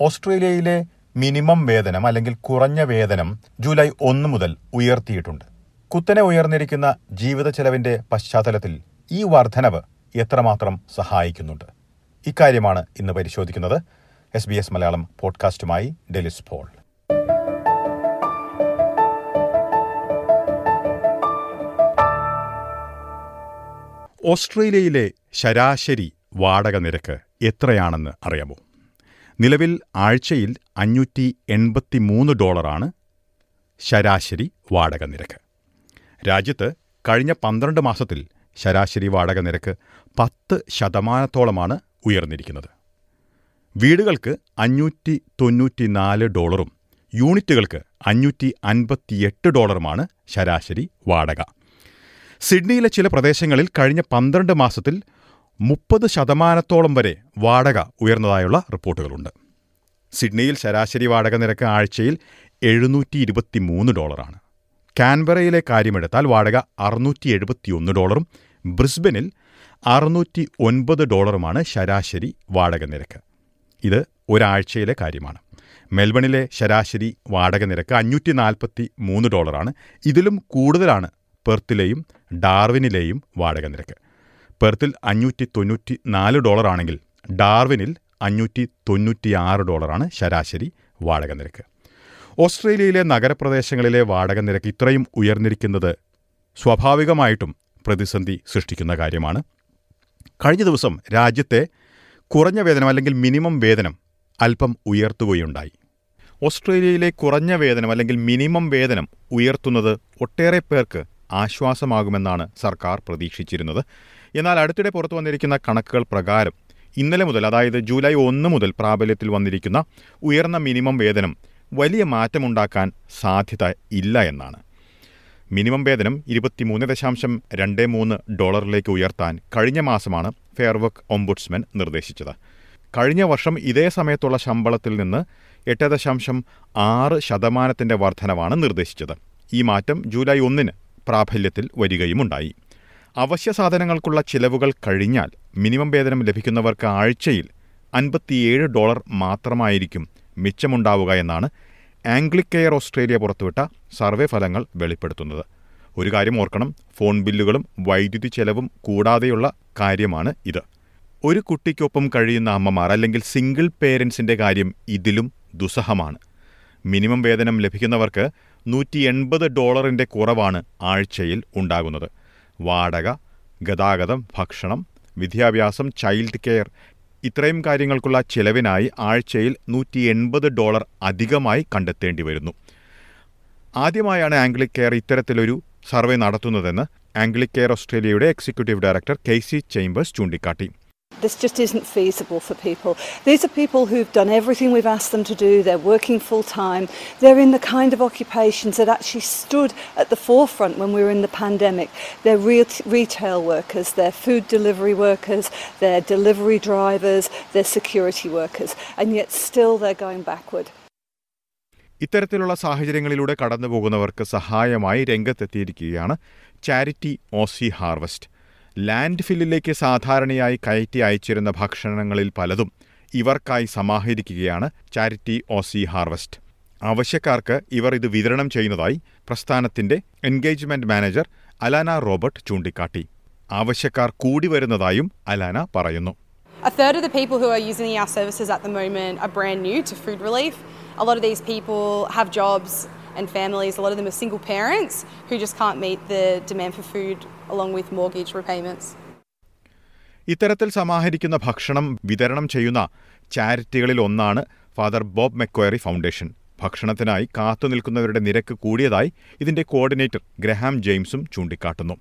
ഓസ്ട്രേലിയയിലെ മിനിമം വേതനം അല്ലെങ്കിൽ കുറഞ്ഞ വേതനം ജൂലൈ ഒന്ന് മുതൽ ഉയർത്തിയിട്ടുണ്ട്. കുത്തനെ ഉയർന്നിരിക്കുന്ന ജീവിത ചെലവിന്റെ പശ്ചാത്തലത്തിൽ ഈ വർധനവ് എത്രമാത്രം സഹായിക്കുന്നുണ്ട്? ഇക്കാര്യമാണ് ഇന്ന് പരിശോധിക്കുന്നത് എസ് ബി എസ് മലയാളം പോഡ്കാസ്റ്റുമായി ഡെലിസ് പോൾ. ഓസ്ട്രേലിയയിലെ ശരാശരി വാടക നിരക്ക് എത്രയാണെന്ന് അറിയാമോ? നിലവിൽ ആഴ്ചയിൽ അഞ്ഞൂറ്റി എൺപത്തി മൂന്ന് ഡോളറാണ് ശരാശരി വാടക നിരക്ക്. രാജ്യത്ത് കഴിഞ്ഞ പന്ത്രണ്ട് മാസത്തിൽ ശരാശരി വാടക നിരക്ക് പത്ത് ശതമാനത്തോളമാണ് ഉയർന്നിരിക്കുന്നത്. വീടുകൾക്ക് അഞ്ഞൂറ്റി തൊണ്ണൂറ്റിനാല് ഡോളറും യൂണിറ്റുകൾക്ക് അഞ്ഞൂറ്റി അൻപത്തിയെട്ട് ഡോളറുമാണ് ശരാശരി വാടക. സിഡ്നിയിലെ ചില പ്രദേശങ്ങളിൽ കഴിഞ്ഞ പന്ത്രണ്ട് മാസത്തിൽ മുപ്പത് ശതമാനത്തോളം വരെ വാടക ഉയർന്നതായുള്ള റിപ്പോർട്ടുകളുണ്ട്. സിഡ്നിയിൽ ശരാശരി വാടക നിരക്ക് ആഴ്ചയിൽ എഴുന്നൂറ്റി ഇരുപത്തി മൂന്ന് ഡോളറാണ്. കാൻബറയിലെ കാര്യമെടുത്താൽ വാടക അറുന്നൂറ്റി എഴുപത്തിയൊന്ന് ഡോളറും ബ്രിസ്ബനിൽ അറുന്നൂറ്റി ഒൻപത് ഡോളറുമാണ് ശരാശരി വാടക നിരക്ക്. ഇത് ഒരാഴ്ചയിലെ കാര്യമാണ്. മെൽബണിലെ ശരാശരി വാടക നിരക്ക് അഞ്ഞൂറ്റി നാൽപ്പത്തി മൂന്ന് ഡോളറാണ്. ഇതിലും കൂടുതലാണ് പെർത്തിലെയും ഡാർവിനിലെയും വാടക നിരക്ക്. പെർത്തിൽ അഞ്ഞൂറ്റി തൊണ്ണൂറ്റി നാല് ഡോളറാണെങ്കിൽ ഡാർവിനിൽ അഞ്ഞൂറ്റി തൊണ്ണൂറ്റിയാറ് ഡോളറാണ് ശരാശരി വാടക നിരക്ക്. ഓസ്ട്രേലിയയിലെ നഗരപ്രദേശങ്ങളിലെ വാടക നിരക്ക് ഇത്രയും ഉയർന്നിരിക്കുന്നത് സ്വാഭാവികമായിട്ടും പ്രതിസന്ധി സൃഷ്ടിക്കുന്ന കാര്യമാണ്. കഴിഞ്ഞ ദിവസം രാജ്യത്തെ കുറഞ്ഞ വേതനം അല്ലെങ്കിൽ മിനിമം വേതനം അല്പം ഉയർത്തുകയുണ്ടായി. ഓസ്ട്രേലിയയിലെ കുറഞ്ഞ വേതനം അല്ലെങ്കിൽ മിനിമം വേതനം ഉയർത്തുന്നത് ഒട്ടേറെ പേർക്ക് ആശ്വാസമാകുമെന്നാണ് സർക്കാർ പ്രതീക്ഷിച്ചിരുന്നത്. എന്നാൽ അടുത്തിടെ പുറത്തു വന്നിരിക്കുന്ന കണക്കുകൾ പ്രകാരം ഇന്നലെ മുതൽ അതായത് ജൂലൈ ഒന്ന് മുതൽ പ്രാബല്യത്തിൽ വന്നിരിക്കുന്ന ഉയർന്ന മിനിമം വേതനം വലിയ മാറ്റമുണ്ടാക്കാൻ സാധ്യത ഇല്ല എന്നാണ്. മിനിമം വേതനം ഇരുപത്തിമൂന്ന് ദശാംശം രണ്ട് മൂന്ന് ഡോളറിലേക്ക് ഉയർത്താൻ കഴിഞ്ഞ മാസമാണ് ഫെയർവർക്ക് ഒംബുഡ്സ്മൻ നിർദ്ദേശിച്ചത്. കഴിഞ്ഞ വർഷം ഇതേ സമയത്തുള്ള ശമ്പളത്തിൽ നിന്ന് എട്ട് ദശാംശം ആറ് ശതമാനത്തിന്റെ വർധനവാണ് നിർദ്ദേശിച്ചത്. ഈ മാറ്റം ജൂലൈ ഒന്നിന് പ്രാബല്യത്തിൽ വരികയുമുണ്ടായി. അവശ്യ സാധനങ്ങൾക്കുള്ള ചിലവുകൾ കഴിഞ്ഞാൽ മിനിമം വേതനം ലഭിക്കുന്നവർക്ക് ആഴ്ചയിൽ അൻപത്തിയേഴ് ഡോളർ മാത്രമായിരിക്കും മിച്ചമുണ്ടാവുക എന്നാണ് ആംഗ്ലിക്കെയർ ഓസ്ട്രേലിയ പുറത്തുവിട്ട സർവേ ഫലങ്ങൾ വെളിപ്പെടുത്തുന്നത്. ഒരു കാര്യം ഓർക്കണം ഫോൺ ബില്ലുകളും വൈദ്യുതി ചെലവും കൂടാതെയുള്ള കാര്യമാണ് ഇത്. ഒരു കുട്ടിക്കൊപ്പം കഴിയുന്ന അമ്മമാർ അല്ലെങ്കിൽ സിംഗിൾ പേരൻസിന്റെ കാര്യം ഇതിലും ദുസ്സഹമാണ്. മിനിമം വേതനം ലഭിക്കുന്നവർക്ക് നൂറ്റി എൺപത് ഡോളറിന്റെ കുറവാണ് ആഴ്ചയിൽ ഉണ്ടാകുന്നത്. വാടക ഗതാഗതം ഭക്ഷണം വിദ്യാഭ്യാസം ചൈൽഡ് കെയർ ഇത്രയും കാര്യങ്ങൾക്കുള്ള ചിലവിനായി ആഴ്ചയിൽ നൂറ്റി എൺപത് ഡോളർ അധികമായി കണ്ടെത്തേണ്ടി വരുന്നു. ആദ്യമായാണ് ആംഗ്ലിക് കെയർ ഇത്തരത്തിലൊരു സർവേ നടത്തുന്നതെന്ന് ആംഗ്ലിക് കെയർ ഓസ്ട്രേലിയയുടെ എക്സിക്യൂട്ടീവ് ഡയറക്ടർ കെയ്സി ചേംബേഴ്സ് ചൂണ്ടിക്കാട്ടി. This just isn't feasible for people. These are people who've done everything we've asked them to do. They're working full time. They're in the kind of occupations that actually stood at the forefront when we were in the pandemic. They're re- retail workers, they're food delivery workers, they're delivery drivers, they're security workers, and yet still they're going backward. ഇത്തരത്തിലുള്ള സാഹചര്യങ്ങളിലൂടെ കടന്നുപോകുന്നവർക്ക് സഹായമായി രംഗത്തെത്തിയിരിക്കുകയാണ് charity OzHarvest ലാൻഡ് ഫില്ലിലേക്ക് സാധാരണയായി കയറ്റി അയച്ചിരുന്ന ഭക്ഷണങ്ങളിൽ പലതും ഇവർക്കായി സമാഹരിക്കുകയാണ് ചാരിറ്റി ഓസി ഹാർവസ്റ്റ് ആവശ്യക്കാർക്ക് ഇവർ ഇത് വിതരണം ചെയ്യുന്നതായി പ്രസ്ഥാനത്തിന്റെ എൻഗേജ്മെന്റ് മാനേജർ അലാന റോബർട്ട് ചൂണ്ടിക്കാട്ടി ആവശ്യക്കാർ കൂടി വരുന്നതായും അലാന പറയുന്നു A third of the people who are using our services at the moment are brand new to food relief. A lot of these people have jobs and families. A lot of them are single parents who just can't meet the demand for food along with mortgage repayments. ഇത്തരത്തിൽ സമാഹരിക്കുന്ന ഭക്ഷണം വിതരണം ചെയ്യുന്ന ചാരിറ്റികളിൽ ഒന്നാണ് father Bob മെക്വയറി foundation. ഭക്ഷണത്തിനായി കാത്തുനിൽക്കുന്നവരുടെ നിരക്ക് കൂടിയതായി ഇതിന്റെ coordinator Graham ജെയിംസും ചൂണ്ടിക്കാട്ടുന്നു.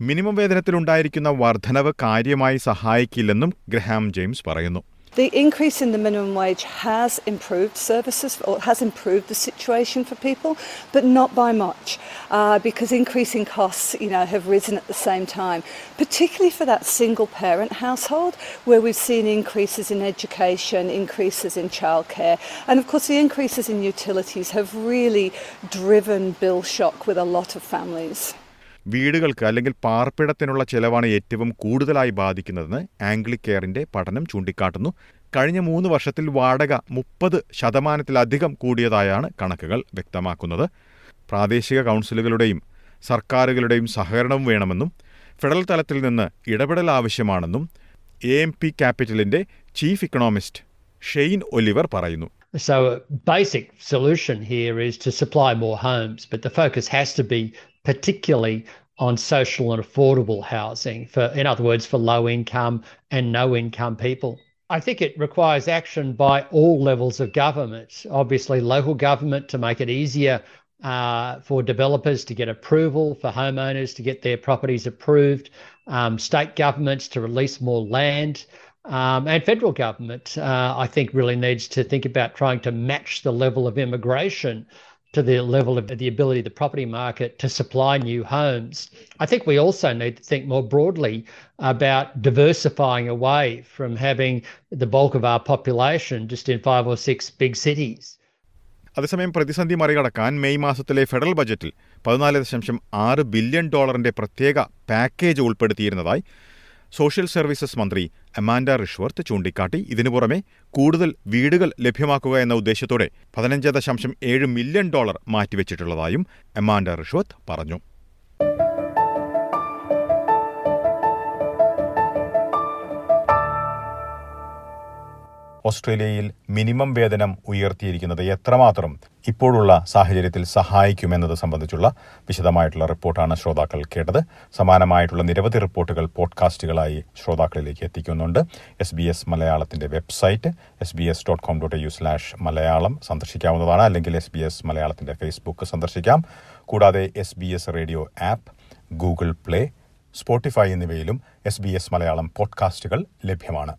Minimum വേതനത്തിലുണ്ടായിരിക്കുന്ന വർധനവ് കാര്യമായി സഹായിക്കില്ലെന്നും ഗ്രഹാം ജെയിംസ് പറയുന്നു. The increase in the minimum wage has improved services or has improved the situation for people, but not by much. Uh, because increasing costs, you know, have risen at the same time, particularly for that single parent household where we've seen increases in education, increases in childcare, and of course the increases in utilities have really driven bill shock with a lot of families. വീടുകൾക്ക് അല്ലെങ്കിൽ പാർപ്പിടത്തിനുള്ള ചെലവാണ് ഏറ്റവും കൂടുതലായി ബാധിക്കുന്നതെന്ന് ആംഗ്ലിക് കെയറിന്റെ പഠനം ചൂണ്ടിക്കാട്ടുന്നു കഴിഞ്ഞ മൂന്ന് വർഷത്തിൽ വാടക മുപ്പത് ശതമാനത്തിലധികം കൂടിയതായാണ് കണക്കുകൾ വ്യക്തമാക്കുന്നത് പ്രാദേശിക കൗൺസിലുകളുടെയും സർക്കാരുകളുടെയും സഹകരണവും വേണമെന്നും ഫെഡറൽ തലത്തിൽ നിന്ന് ഇടപെടൽ ആവശ്യമാണെന്നും എ എം പി ക്യാപിറ്റലിന്റെ ചീഫ് ഇക്കണോമിസ്റ്റ് ഷെയ്ൻ ഒലിവർ പറയുന്നു So, a basic solution here is to supply more homes, but the focus has to be particularly on social and affordable housing, for, in other words, for low income and no income people. I think it requires action by all levels of government. Obviously, local government to make it easier uh, for developers to get approval, for homeowners to get their properties approved, um, state governments to release more land. Um, and federal government, uh, I think, really needs to think about trying to match the level of immigration to the level of the ability of the property market to supply new homes. I think we also need to think more broadly about diversifying away from having the bulk of our population just in five or six big cities. അതേസമയം പ്രതിസന്ധി മറികടക്കാൻ May മാസത്തിലെ federal ബജറ്റിൽ പതിനാല് ദശാംശം ആറ് billion ഡോളറിന്റെ പ്രത്യേക പാക്കേജ് ഉൾപ്പെടുത്തിയിരുന്നതായി സോഷ്യൽ സർവീസസ് മന്ത്രി അമാൻഡ റിഷ്വർത്ത് ചൂണ്ടിക്കാട്ടി. ഇതിനു പുറമെ കൂടുതൽ വീടുകൾ ലഭ്യമാക്കുക എന്ന ഉദ്ദേശത്തോടെ പതിനഞ്ച് ദശാംശം ഏഴ് മില്യൺ ഡോളർ മാറ്റിവെച്ചിട്ടുള്ളതായും അമാൻഡ റിഷ്വർത്ത് പറഞ്ഞു. ഓസ്ട്രേലിയയിൽ മിനിമം വേതനം ഉയർത്തിയിരിക്കുന്നത് എത്രമാത്രം ഇപ്പോഴുള്ള സാഹചര്യത്തിൽ സഹായിക്കുമെന്നത് സംബന്ധിച്ചുള്ള വിശദമായിട്ടുള്ള റിപ്പോർട്ടാണ് ശ്രോതാക്കൾ കേട്ടത്. സമാനമായിട്ടുള്ള നിരവധി റിപ്പോർട്ടുകൾ പോഡ്കാസ്റ്റുകളായി ശ്രോതാക്കളിലേക്ക് എത്തിക്കുന്നുണ്ട്. എസ് ബി എസ് മലയാളത്തിന്റെ website S B S dot com dot U slash Malayalam സന്ദർശിക്കാവുന്നതാണ് അല്ലെങ്കിൽ എസ് ബി എസ് മലയാളത്തിന്റെ ഫേസ്ബുക്ക് സന്ദർശിക്കാം. കൂടാതെ S B S radio app Google play Spotify എന്നിവയിലും എസ് ബി എസ് മലയാളം പോഡ്കാസ്റ്റുകൾ ലഭ്യമാണ്.